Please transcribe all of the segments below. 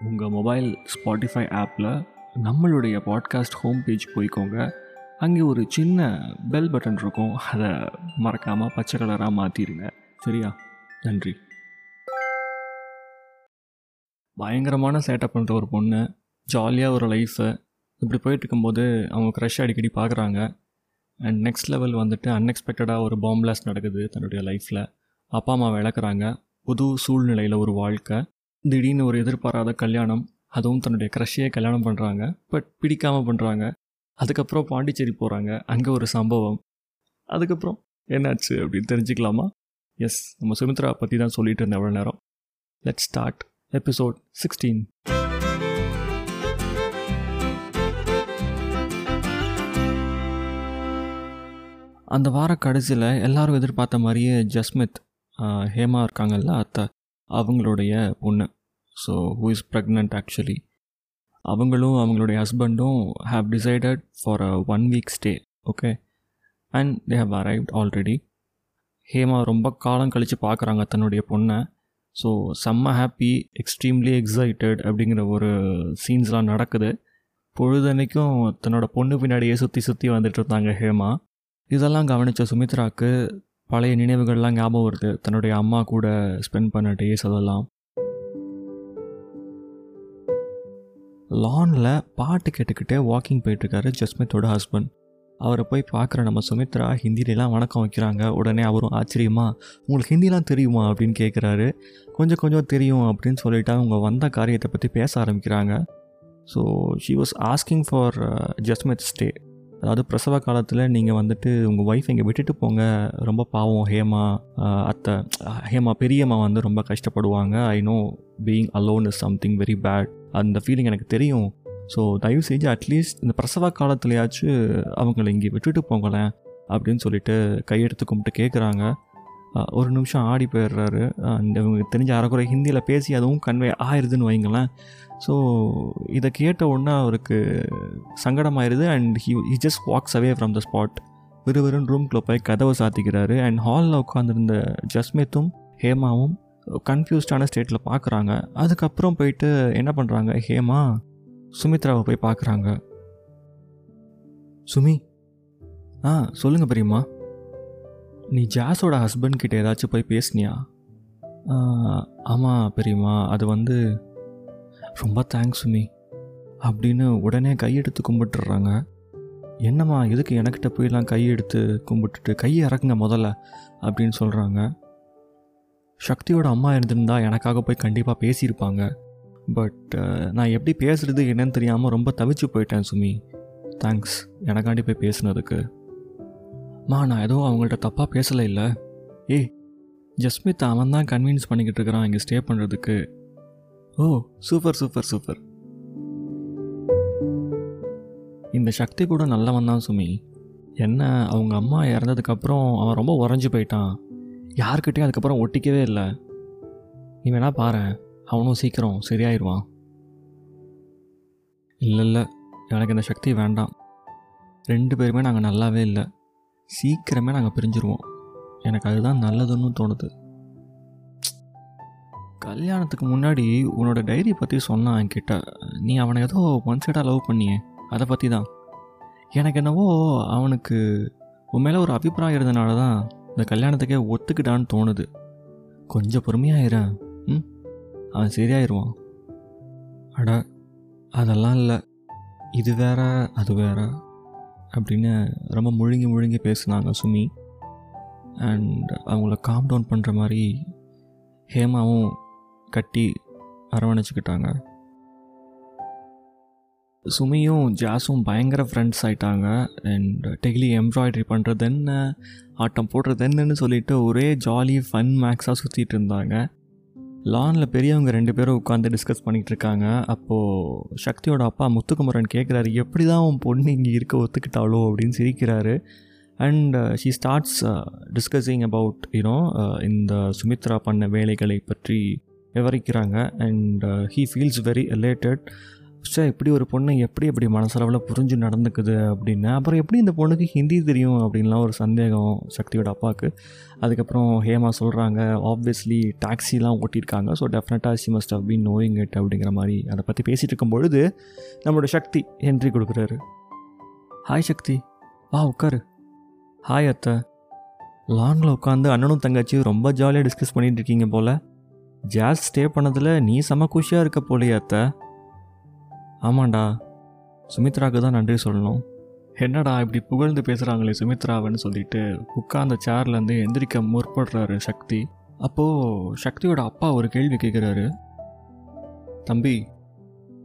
உங்கள் mobile Spotify ஆப்பில் நம்மளுடைய பாட்காஸ்ட் ஹோம் பேஜ் போய்க்கோங்க. அங்கே ஒரு சின்ன பெல் பட்டன் இருக்கும். அதை மறக்காமல் பச்சை கலராக மாற்றிடுங்க சரியா? நன்றி. பயங்கரமான சேட்டப் பண்ணுற ஒரு பொண்ணு. ஜாலியாக ஒரு லைஃப்பை இப்படி போயிட்டு இருக்கும்போது அவங்க க்ரஷ் அடிக்கடி பார்க்குறாங்க அண்ட் நெக்ஸ்ட் லெவல் வந்துட்டு அன்எக்ஸ்பெக்டடாக ஒரு பாம்பிளாஸ்ட் நடக்குது தன்னுடைய லைஃப்பில் அப்பா அம்மா இழக்கிறாங்க. புது சூழ்நிலையில் ஒரு வாழ்க்கை. திடீர்னு ஒரு எதிர்பாராத கல்யாணம் அதுவும் தன்னுடைய க்ரஷையே கல்யாணம் பண்ணுறாங்க பட் பிடிக்காமல் பண்ணுறாங்க அதுக்கப்புறம் பாண்டிச்சேரி போகிறாங்க அங்கே ஒரு சம்பவம். அதுக்கப்புறம் என்னாச்சு அப்படின்னு தெரிஞ்சுக்கலாமா? எஸ் நம்ம சுமித்ரா பற்றி தான் சொல்லிட்டு இருந்தேன் எவ்வளோ நேரம். லெட் ஸ்டார்ட் எபிசோட் சிக்ஸ்டீன் அந்த வார கடைசியில் எல்லாரும் எதிர்பார்த்த மாதிரியே ஜஸ்மித் ஹேமா இருக்காங்கல்ல அத்தை அவங்களுடைய பொண்ணு. So who is pregnant actually அவங்களும் அவங்களுடைய ஹஸ்பண்டும் have decided for a one week stay okay and they have arrived already Hema ரொம்ப காலம் கழித்து பார்க்குறாங்க தன்னுடைய பொண்ணை. ஸோ செம்ம ஹாப்பி எக்ஸ்ட்ரீம்லி எக்ஸைட்டட் அப்படிங்கிற ஒரு சீன்ஸ்லாம் நடக்குது. பொழுதன்னைக்கும் தன்னோட பொண்ணு பின்னாடியே சுற்றி சுற்றி வந்துட்டு இருந்தாங்க ஹேமா. இதெல்லாம் கவனித்த சுமித்ராக்கு பழைய நினைவுகள்லாம் ஞாபகம் வருது. தன்னுடைய அம்மா கூட ஸ்பெண்ட் பண்ண டேஸ் அதெல்லாம். லானில் பாட்டு கேட்டுக்கிட்டே வாக்கிங் போயிட்டுருக்காரு ஜஸ்மித்தோட ஹஸ்பண்ட் அவரை போய் பார்க்குற நம்ம சுமித்ரா ஹிந்திலலாம் வணக்கம் வைக்கிறாங்க. உடனே அவரும் ஆச்சரியமா உங்களுக்கு ஹிந்திலாம் தெரியுமா? அப்படின்னு கேட்குறாரு கொஞ்சம் கொஞ்சம் தெரியும் அப்படின்னு சொல்லிவிட்டு அவங்க வந்த காரியத்தை பற்றி பேச ஆரம்பிக்கிறாங்க. So she was asking for Jasmith stay அதாவது பிரசவ காலத்தில் நீங்கள் வந்துட்டு உங்கள் ஒய்ஃப் இங்கே விட்டுட்டு போங்க. ரொம்ப பாவம் ஹேமா அத்தை ஹேமா பெரியம்மா வந்து ரொம்ப கஷ்டப்படுவாங்க. I know being alone is something very bad அந்த ஃபீலிங் எனக்கு தெரியும். ஸோ தயவு செஞ்சு அட்லீஸ்ட் இந்த பிரசவ காலத்துலையாச்சும் அவங்கள இங்கே விட்டுட்டு போங்களேன் அப்படின்னு சொல்லிட்டு கையெடுத்து கும்பிட்டு கேட்குறாங்க ஒரு நிமிஷம் ஆடி போயிடுறாரு. இந்த இவங்க தெரிஞ்ச அரைக்குறை ஹிந்தியில் பேசி அதுவும் கன்வே ஆயிடுதுன்னு வைங்களேன். ஸோ இதை கேட்ட உடனே அவருக்கு சங்கடமாயிருது and he he just walks away from the spot விறுவிறுன்னு ரூம்குள்ளே போய் கதவை சாத்திக்கிறாரு. அண்ட் ஹாலில் உட்காந்துருந்த ஜஸ்மித்தும் ஹேமாவும் கன்ஃபியூஸ்டான ஸ்டேட்டில் பார்க்குறாங்க அதுக்கப்புறம் போயிட்டு என்ன பண்ணுறாங்க ஹேமா சுமித்ராவை போய் பார்க்குறாங்க சுமி ஆ சொல்லுங்கள் பெரியம்மா. நீ ஜாஸோட ஹஸ்பண்ட் கிட்ட ஏதாச்சும் போய் பேசுனியா? ஆமாம் பெரியம்மா அது வந்து ரொம்ப தேங்க்ஸ் சுமி அப்படின்னு உடனே கையெடுத்து கும்பிட்டுறாங்க. என்னம்மா எதுக்கு எனக்கிட்ட போயெல்லாம் கையெடுத்து கும்பிட்டுட்டு கையை இறக்குங்க முதல்ல அப்படின்னு சொல்கிறாங்க சக்தியோட அம்மா இருந்திருந்தா எனக்காக போய் கண்டிப்பாக பேசியிருப்பாங்க. பட் நான் எப்படி பேசுறது என்னன்னு தெரியாமல் ரொம்ப தவிச்சு போயிட்டேன் சுமி. தேங்க்ஸ் எனக்காண்டி போய் பேசுனதுக்கு. மா நான் எதுவும் அவங்கள்ட்ட தப்பாக பேசலை இல்லை. ஏய் ஜஸ்மித் அவன் தான் கன்வின்ஸ் பண்ணிக்கிட்டு இருக்கிறான் இங்கே ஸ்டே பண்ணுறதுக்கு ஓ சூப்பர் சூப்பர் சூப்பர் இந்த சக்தி கூட நல்லவன் தான் சுமி. என்ன அவங்க அம்மா இறந்ததுக்கப்புறம் அவன் ரொம்ப உறைஞ்சி போயிட்டான். யார்கிட்டயும் அதுக்கப்புறம் ஒட்டிக்கவே இல்லை. நீ வேணா பாரு அவனும் சீக்கிரம் சரியாயிருவான். இல்லை இல்லை எனக்கு இந்த சக்தி வேண்டாம். ரெண்டு பேருமே நாங்கள் நல்லாவே இல்லை. சீக்கிரமே நாங்கள் பிரிஞ்சிருவோம். எனக்கு அதுதான் நல்லதுன்னு தோணுது. கல்யாணத்துக்கு முன்னாடி உன்னோட டைரி பற்றி சொன்னான் என்கிட்ட. நீ அவனை ஏதோ ஒன் சைடாக லவ் பண்ணியே. அதை பற்றி தான் எனக்கு என்னவோ அவனுக்கு உன் மேலே ஒரு அபிப்பிராயம் இருந்தனால தான் இந்த கல்யாணத்துக்கே ஒத்துக்கிட்டான்னு தோணுது. கொஞ்சம் பொறுமையாயிரேன் ம்? அவன் சரியாயிருவான். அட அதெல்லாம் இல்லை. இது வேற அது வேற. அப்படின்னு ரொம்ப முழுங்கி முழுங்கி பேசுனாங்க சுமி. அண்ட் அவங்கள காம் டவுன் பண்ணுற மாதிரி ஹேமாவும் கட்டி அரவணைச்சிக்கிட்டாங்க. சுமியும் ஜாஸும் பயங்கர ஃப்ரெண்ட்ஸ் ஆயிட்டாங்க. அண்ட் டெய்லி எம்ப்ராய்டரி பண்ணுறது என்ன ஆட்டம் போடுறது என்னன்னு சொல்லிட்டு ஒரே ஜாலி ஃபன் மேக்ஸாக சுற்றிட்டு இருந்தாங்க. லானில் பெரியவங்க ரெண்டு பேரும் உட்காந்து டிஸ்கஸ் பண்ணிகிட்டு இருக்காங்க. அப்போது சக்தியோட அப்பா முத்துக்குமரன் கேட்குறாரு எப்படி தான் உன் பொண்ணு இங்கே இருக்க ஒத்துக்கிட்டாளோ? அப்படின்னு சிரிக்கிறாரு. And she starts discussing about you know இந்த சுமித்ரா பண்ண வேலைகளை பற்றி விவரிக்கிறாங்க. And he feels very related சே இப்படி ஒரு பொண்ணு எப்படி இப்படி மனசளவில் புரிஞ்சு நடந்துக்குது அப்படின்னு. அப்புறம் எப்படி இந்த பொண்ணுக்கு ஹிந்தி தெரியும் அப்படின்லாம் ஒரு சந்தேகம் சக்தியோட அப்பாவுக்கு அதுக்கப்புறம் ஹேமா சொல்கிறாங்க ஆப்வியஸ்லி டாக்ஸிலாம் ஓட்டியிருக்காங்க. ஸோ டெஃபினட்டாக she must have been knowing it அப்படிங்கிற மாதிரி அதை பற்றி பேசிகிட்டு இருக்கும் பொழுது நம்மளோட சக்தி என்ட்ரி கொடுக்குறாரு. ஹாய் சக்தி. வா உட்காரு. ஹாய் அத்தை. லாங்கில் உட்காந்து அண்ணனும் தங்கச்சியும் ரொம்ப ஜாலியாக டிஸ்கஸ் பண்ணிகிட்டு இருக்கீங்க போல். ஜாஸ் ஸ்டே பண்ணதில் நீ செம குஷியாக இருக்க போலையே அத்தை. ஆமாண்டா. சுமித்ராவுக்கு தான் நன்றி சொல்லணும். என்னடா இப்படி புகழ்ந்து பேசுகிறாங்களே சுமித்ராவன்னு சொல்லிட்டு உட்கார்ந்த சேர்லேருந்து எந்திரிக்க முற்படுறாரு சக்தி. அப்போது சக்தியோட அப்பா ஒரு கேள்வி கேட்குறாரு தம்பி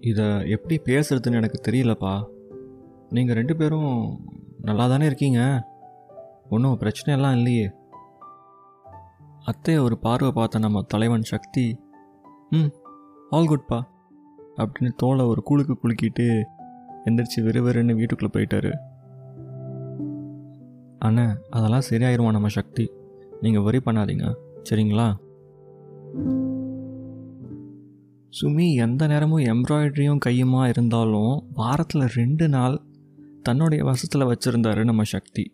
இதை எப்படி பேசுறதுன்னு எனக்கு தெரியலப்பா. நீங்கள் ரெண்டு பேரும் நல்லா தானே இருக்கீங்க? ஒன்றும் பிரச்சனையெல்லாம் இல்லையே. அத்தையை ஒரு பார்வை பார்த்த நம்ம தலைவன் சக்தி ம் ஆல் குட்பா அப்படின்னு தோலை ஒரு கூழுக்கு குலுக்கிட்டு எந்திரிச்சு வெறுவெறுன்னு வீட்டுக்குள்ளே போயிட்டாரு. அண்ணே அதெல்லாம் சரியாயிருவான் நம்ம சக்தி? நீங்கள் வரி பண்ணாதீங்க. சரிங்களா? சுமி எந்த நேரமும் எம்ப்ராய்டரியும் கையுமா இருந்தாலும் வாரத்தில் ரெண்டு நாள் தன்னுடைய வசத்தில் வச்சுருந்தாரு நம்ம சக்தி.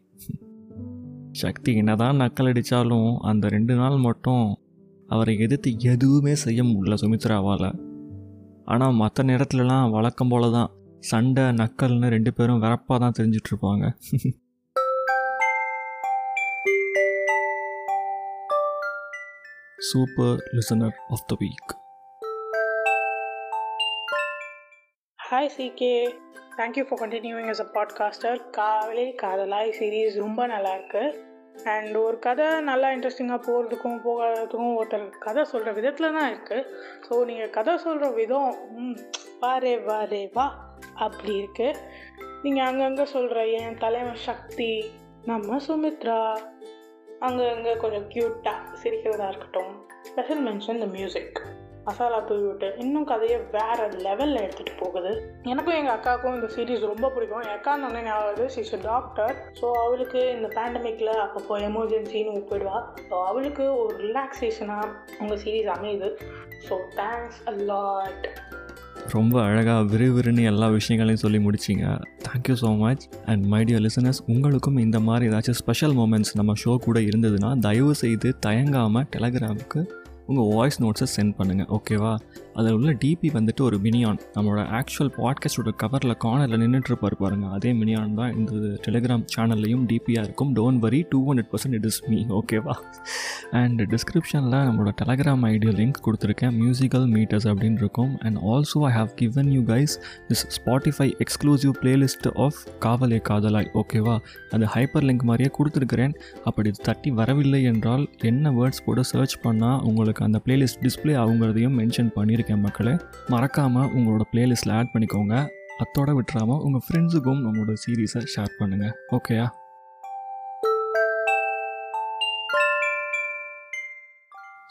சக்தி என்னதான் நக்கல் அடித்தாலும் அந்த ரெண்டு நாள் மட்டும் அவரை எதிர்த்து எதுவுமே செய்ய முடியல சுமித்ராவால். ஆனால் மற்ற நேரத்துலலாம் வழக்கம் போல தான் சண்டை நக்கல்னு ரெண்டு பேரும் வரப்பாக தான் தெரிஞ்சிட்ருப்பாங்க super listener of the week hi CK thank you for continuing as a podcaster காவலே காதலாய் series ரொம்ப நல்லாயிருக்கு அண்ட் ஒரு கதை நல்லா இன்ட்ரெஸ்டிங்காக போகிறதுக்கும் போகாததுக்கும் ஒருத்தர் கதை சொல்கிற விதத்தில் தான் இருக்குது ஸோ நீங்கள் கதை சொல்கிற விதம் ம், வாரே வாரே வா அப்படி இருக்குது நீங்கள் அங்கங்கே சொல்கிற என் தலைவன் சக்தி நம்ம சுமித்ரா அங்கங்கே கொஞ்சம் க்யூட்டாக சிரிக்கிறதா இருக்கட்டும். Special mention the music masala தூவி விட்டு இன்னும் கதையை வேறு லெவலில் எடுத்துகிட்டு போகுது. எனக்கும் எங்கள் அக்காவுக்கும் இந்த சீரீஸ் ரொம்ப பிடிக்கும். என் அக்கா ஒன்று ஞாபகம் ஷீஸ் டாக்டர் ஸோ அவளுக்கு இந்த பேண்டமிக்கில் அப்பப்போ எமர்ஜென்சின்னு போயிடுவா. ஸோ அவளுக்கு ஒரு ரிலாக்ஸேஷனாக உங்கள் சீரீஸ் அமையுது. ஸோ தேங்க்ஸ் அ லாட் ரொம்ப அழகாக விறுவிறுன்னு எல்லா விஷயங்களையும் சொல்லி முடிச்சிங்க. Thank you so much and my dear listeners உங்களுக்கும் இந்த மாதிரி ஏதாச்சும் ஸ்பெஷல் மூமெண்ட்ஸ் நம்ம ஷோ கூட இருந்ததுன்னா தயவு செய்து தயங்காமல் டெலகிராமுக்கு உங்கள் வாய்ஸ் நோட்ஸை சென்ட் பண்ணுங்கள் ஓகேவா அதில் உள்ள டிபி வந்துட்டு ஒரு மினியான் நம்மளோட ஆக்சுவல் பாட்காஸ்டோட கவரில் கார்னரில் நின்றுட்டு இருப்பார் பாருங்க. அதே மினியான் தான் இந்த டெலிகிராம் சேனல்லையும் டிபியாக இருக்கும். Don't worry two hundred percent it is me ஓகேவா அண்ட் டிஸ்கிரிப்ஷனில் நம்மளோட டெலகிராம் ஐடியா லிங்க் கொடுத்துருக்கேன். மியூசிக்கல் மீட்டர்ஸ் அப்படின்னு இருக்கும். And also I have given you guys this Spotify exclusive playlist of Kavale Kadhalai ஓகேவா அது ஹைப்பர் லிங்க் மாதிரியே கொடுத்துருக்கிறேன். அப்படி இது தட்டி வரவில்லை என்றால் என்ன வேர்ட்ஸ் போட்டு சர்ச் பண்ணால் உங்களுக்கு அந்த பிளேலிஸ்ட் டிஸ்ப்ளே ஆகுங்கிறதையும் மென்ஷன் பண்ணியிருக்கேன் மக்களே. மறக்காமல் உங்களோட பிளேலிஸ்ட்டில் ஆட் பண்ணிக்கோங்க. அத்தோட விட்டுறாமல் உங்கள் ஃப்ரெண்ட்ஸுக்கும் நம்மளோட சீரீஸை ஷேர் பண்ணுங்கள் ஓகேயா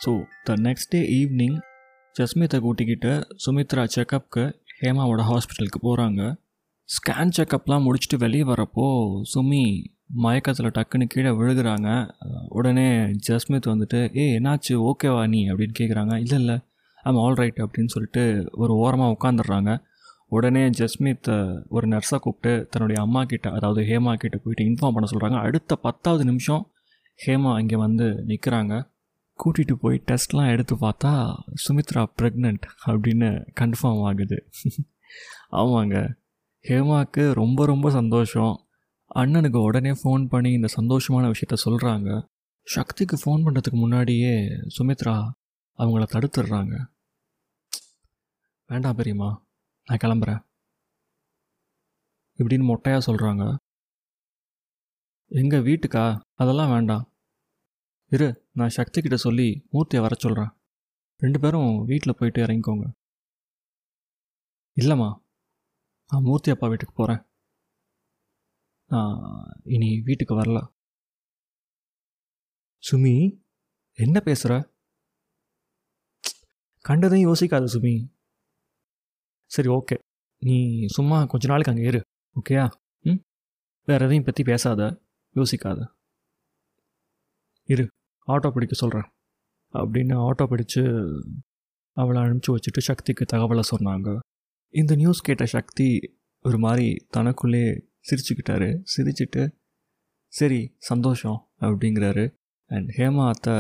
so the next day evening ஜஸ்மித்தை கூட்டிக்கிட்டு சுமித்ரா செக்கப்புக்கு ஹேமாவோட ஹாஸ்பிட்டலுக்கு போகிறாங்க ஸ்கேன் செக்கப்லாம் முடிச்சுட்டு வெளியே வரப்போ சுமி மயக்கத்தில் டக்குன்னு கீழே விழுகிறாங்க. உடனே ஜஸ்மித் வந்துட்டு ஏ என்னாச்சு? ஓகேவா நீ? அப்படின்னு கேட்குறாங்க இல்லை இல்லை. ஆம் ஆல் ரைட் அப்படின்னு சொல்லிட்டு ஒரு ஓரமாக உட்காந்துடுறாங்க உடனே ஜஸ்மித் ஒரு நர்ஸை கூப்பிட்டு தன்னுடைய அம்மா கிட்ட அதாவது ஹேமா கிட்ட போயிட்டு இன்ஃபார்ம் பண்ண சொல்கிறாங்க அடுத்த பத்தாவது நிமிஷம் ஹேமா இங்கே வந்து நிற்கிறாங்க கூட்டிகிட்டு போய் டெஸ்ட்லாம் எடுத்து பார்த்தா சுமித்ரா ப்ரெக்னென்ட் அப்படின்னு கன்ஃபார்ம் ஆகுது. ஆமாங்க. ஹேமாவுக்கு ரொம்ப ரொம்ப சந்தோஷம். அண்ணனுக்கு உடனே ஃபோன் பண்ணி இந்த சந்தோஷமான விஷயத்த சொல்கிறாங்க சக்திக்கு ஃபோன் பண்ணுறதுக்கு முன்னாடியே சுமித்ரா அவங்கள தடுத்துடுறாங்க. வேண்டாம் பெரியம்மா நான் கிளம்புறேன். இப்படின்னு மொட்டையாக சொல்கிறாங்க எங்கள் வீட்டுக்கா? அதெல்லாம் வேண்டாம். இரு நான் சக்தி கிட்ட சொல்லி மூர்த்தியை வர சொல்கிறேன் ரெண்டு பேரும் வீட்டில் போயிட்டு இறங்கிக்கோங்க. இல்லைம்மா நான் மூர்த்தி அப்பா வீட்டுக்கு போகிறேன் நான் இனி வீட்டுக்கு வரல. சுமி என்ன பேசுகிற கண்டதையும் யோசிக்காத சுமி. சரி ஓகே நீ சும்மா கொஞ்ச நாளைக்கு அங்கே இரு ஓகேயா ம்? வேறு எதையும் பற்றி பேசாத யோசிக்காத. இரு ஆட்டோ பிடிக்க சொல்கிறேன் அப்படின்னு ஆட்டோ பிடிச்சு அவளை அனுப்பிச்சி வச்சுட்டு சக்திக்கு தகவலை சொன்னாங்க. இந்த நியூஸ் கேட்ட சக்தி ஒரு மாதிரி தனக்குள்ளே சிரிச்சுக்கிட்டாரு. சிரிச்சிட்டு சரி சந்தோஷம் அப்படிங்கிறாரு. அண்ட் ஹேமா அத்தை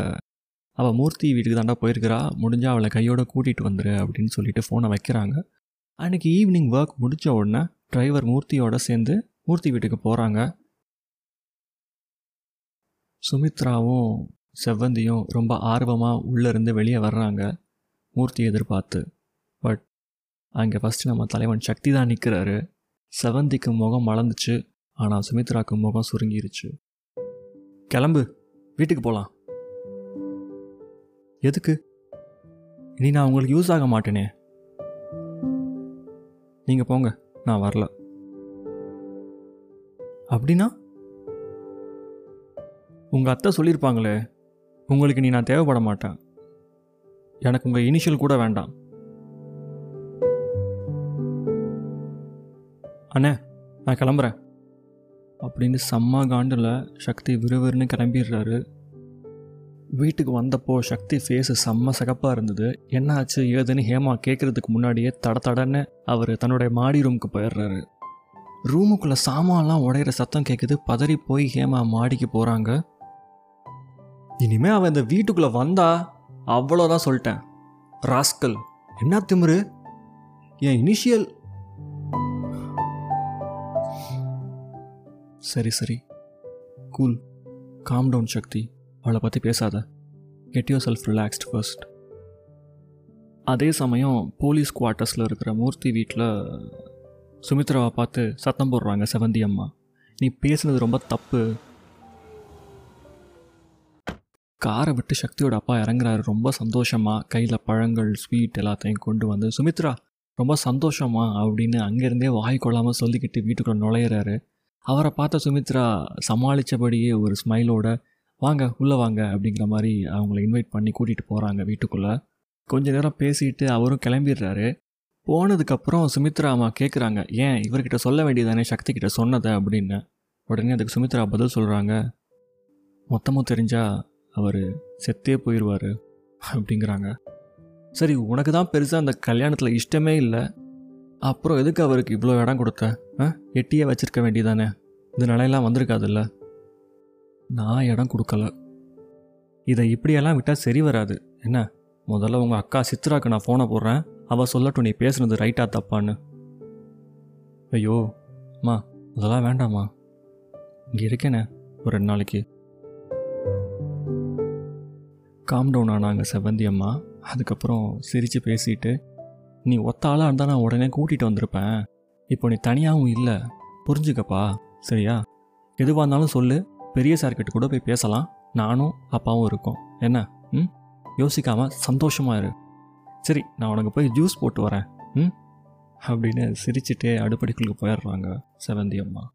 அவள் மூர்த்தி வீட்டுக்கு தாண்டா போயிருக்கிறா. முடிஞ்சால் அவளை கையோட கூட்டிகிட்டு வந்துரு அப்படின்னு சொல்லிட்டு ஃபோனை வைக்கிறாங்க. அன்றைக்கி ஈவினிங் ஒர்க் முடித்த உடனே டிரைவர் மூர்த்தியோட சேர்ந்து மூர்த்தி வீட்டுக்கு போகிறாங்க சுமித்ராவும் செவ்வந்தியும் ரொம்ப ஆர்வமாக உள்ளேருந்து வெளியே வர்றாங்க மூர்த்தி எதிர்பார்த்து. பட் அங்கே ஃபஸ்ட்டு நம்ம தலைவன் சக்தி தான் நிற்கிறாரு செவந்திக்கு முகம் மலர்ந்துச்சு ஆனால் சுமித்ராக்கு முகம் சுருங்கிருச்சு. கிளம்பு வீட்டுக்கு போகலாம் எதுக்கு? இனி நான் உங்களுக்கு யூஸ் ஆக மாட்டேனே. நீங்கள் போங்க நான் வரல. அப்படின்னா? உங்கள் அத்தை சொல்லியிருப்பாங்களே உங்களுக்கு நீ நான் தேவைப்பட மாட்டேன். எனக்கு உங்கள் இனிஷியல் கூட வேண்டாம். அண்ணே நான் கிளம்புறேன். அப்படின்னு செம்ம காண்டில் சக்தி விறுவிறுன்னு கிளம்பிடுறாரு. வீட்டுக்கு வந்தப்போ சக்தி ஃபேஸு செம்ம சகப்பாக இருந்தது. என்ன ஆச்சு ஏதுன்னு ஹேமா கேட்குறதுக்கு முன்னாடியே தட தடன்னு அவர் தன்னுடைய மாடி ரூமுக்கு போயிடுறாரு. ரூமுக்குள்ளே சாமான்லாம் உடையிற சத்தம் கேட்குது பதறி போய் ஹேமா மாடிக்கு போகிறாங்க இனிமே அவன் இந்த வீட்டுக்குள்ளே வந்தா அவ்வளோதான் சொல்லிட்டேன். ராஸ்கல் என்ன திமிரு? என் இனிஷியல் சரி சரி. Cool calm down Shakti. அவளை பற்றி பேசாத. Get your self relaxed first அதே சமயம் போலீஸ் குவார்ட்டர்ஸில் இருக்கிற மூர்த்தி வீட்டில் சுமித்ராவை பார்த்து சத்தம் போடுறாங்க செவந்தி அம்மா. நீ பேசுனது ரொம்ப தப்பு. காரை விட்டு சக்தியோட அப்பா இறங்குறாரு. ரொம்ப சந்தோஷமாக கையில் பழங்கள் ஸ்வீட் எல்லாத்தையும் கொண்டு வந்து சுமித்ரா ரொம்ப சந்தோஷமா அப்படின்னு அங்கேருந்தே வாய் கொள்ளாமல் சொல்லிக்கிட்டு வீட்டுக்குள்ளே நுழையிறாரு. அவரை பார்த்த சுமித்ரா சமாளித்தபடியே ஒரு ஸ்மைலோட வாங்க உள்ளே வாங்க அப்படிங்கிற மாதிரி அவங்கள இன்வைட் பண்ணி கூட்டிகிட்டு போகிறாங்க வீட்டுக்குள்ளே. கொஞ்ச நேரம் பேசிட்டு அவரும் கிளம்பிடுறாரு. போனதுக்கப்புறம் சுமித்ரா அம்மா கேட்குறாங்க ஏன் இவர்கிட்ட சொல்ல வேண்டியதானே? சக்தி கிட்ட சொன்னதை? அப்படின்னு. உடனே அதுக்கு சுமித்ரா பதில் சொல்கிறாங்க மொத்தமும் தெரிஞ்சால் அவர் செத்தே போயிடுவார் அப்படிங்கிறாங்க. சரி உனக்கு தான் பெருசாக அந்த கல்யாணத்தில் இஷ்டமே இல்லை. அப்புறம் எதுக்கு அவருக்கு இவ்வளோ இடம் கொடுத்த? ஆ? எட்டியே வச்சுருக்க வேண்டியதானே? இந்த நிலையெல்லாம் வந்திருக்காதுல்ல? நான் இடம் கொடுக்கல. இதை இப்படியெல்லாம் விட்டால் சரி வராது. என்ன? முதல்ல உங்கள் அக்கா சித்ராக்கு நான் ஃபோனை போடுறேன். அவள் சொல்லட்டும் நீ பேசுனது ரைட்டாக தப்பான்னு. ஐயோ அம்மா அதெல்லாம் வேண்டாம்மா. இங்கே இருக்கேனே ஒரு ரெண்டு நாளைக்கு. காம் டவுன் ஆனாங்க செவந்தி அம்மா. அதுக்கப்புறம் சிரித்து பேசிட்டு நீ ஒத்த ஆளாக இருந்தால் நான் உடனே கூட்டிகிட்டு வந்திருப்பேன். இப்போ நீ தனியாகவும் இல்லை. புரிஞ்சுக்கப்பா. சரியா? எதுவாக இருந்தாலும் சொல்லு. பெரிய சார்கிட்ட கூட போய் பேசலாம். நானும் அப்பாவும் இருக்கோம். என்ன? ம்? யோசிக்காமல் சந்தோஷமாக இரு. சரி நான் உனக்கு போய் ஜூஸ் போட்டு வரேன். ம்? அப்படின்னு சிரிச்சுட்டே அடுப்படிக்குள்ளே போயிடுறாங்க செவந்தி அம்மா.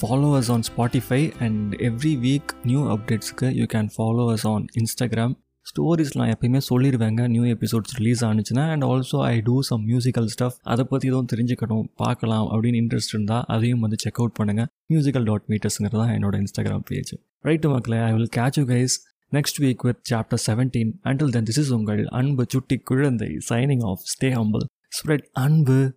Follow us on Spotify and every week new அப்டேட்ஸ்க்கு you can follow us on Instagram ஸ்டோரிஸ்லாம் எப்பயுமே சொல்லிடுவேங்க new episodes release ஆனிச்சுன்னா and also I do some musical stuff அதை பற்றி எதுவும் தெரிஞ்சுக்கணும் பார்க்கலாம் அப்படின்னு இன்ட்ரெஸ்ட் இருந்தால் அதையும் வந்து செக் அவுட் பண்ணுங்கள் மியூசிக்கல் டாட் மீட்டர்ஸுங்கிறது தான் என்னோட இன்ஸ்டாகிராம் பேஜ் ரைட்டு மக்களே I will catch you guys next week with chapter seventeen until then this is உங்கள் அன்பு சுட்டி குழந்தை signing off stay humble spread அன்பு.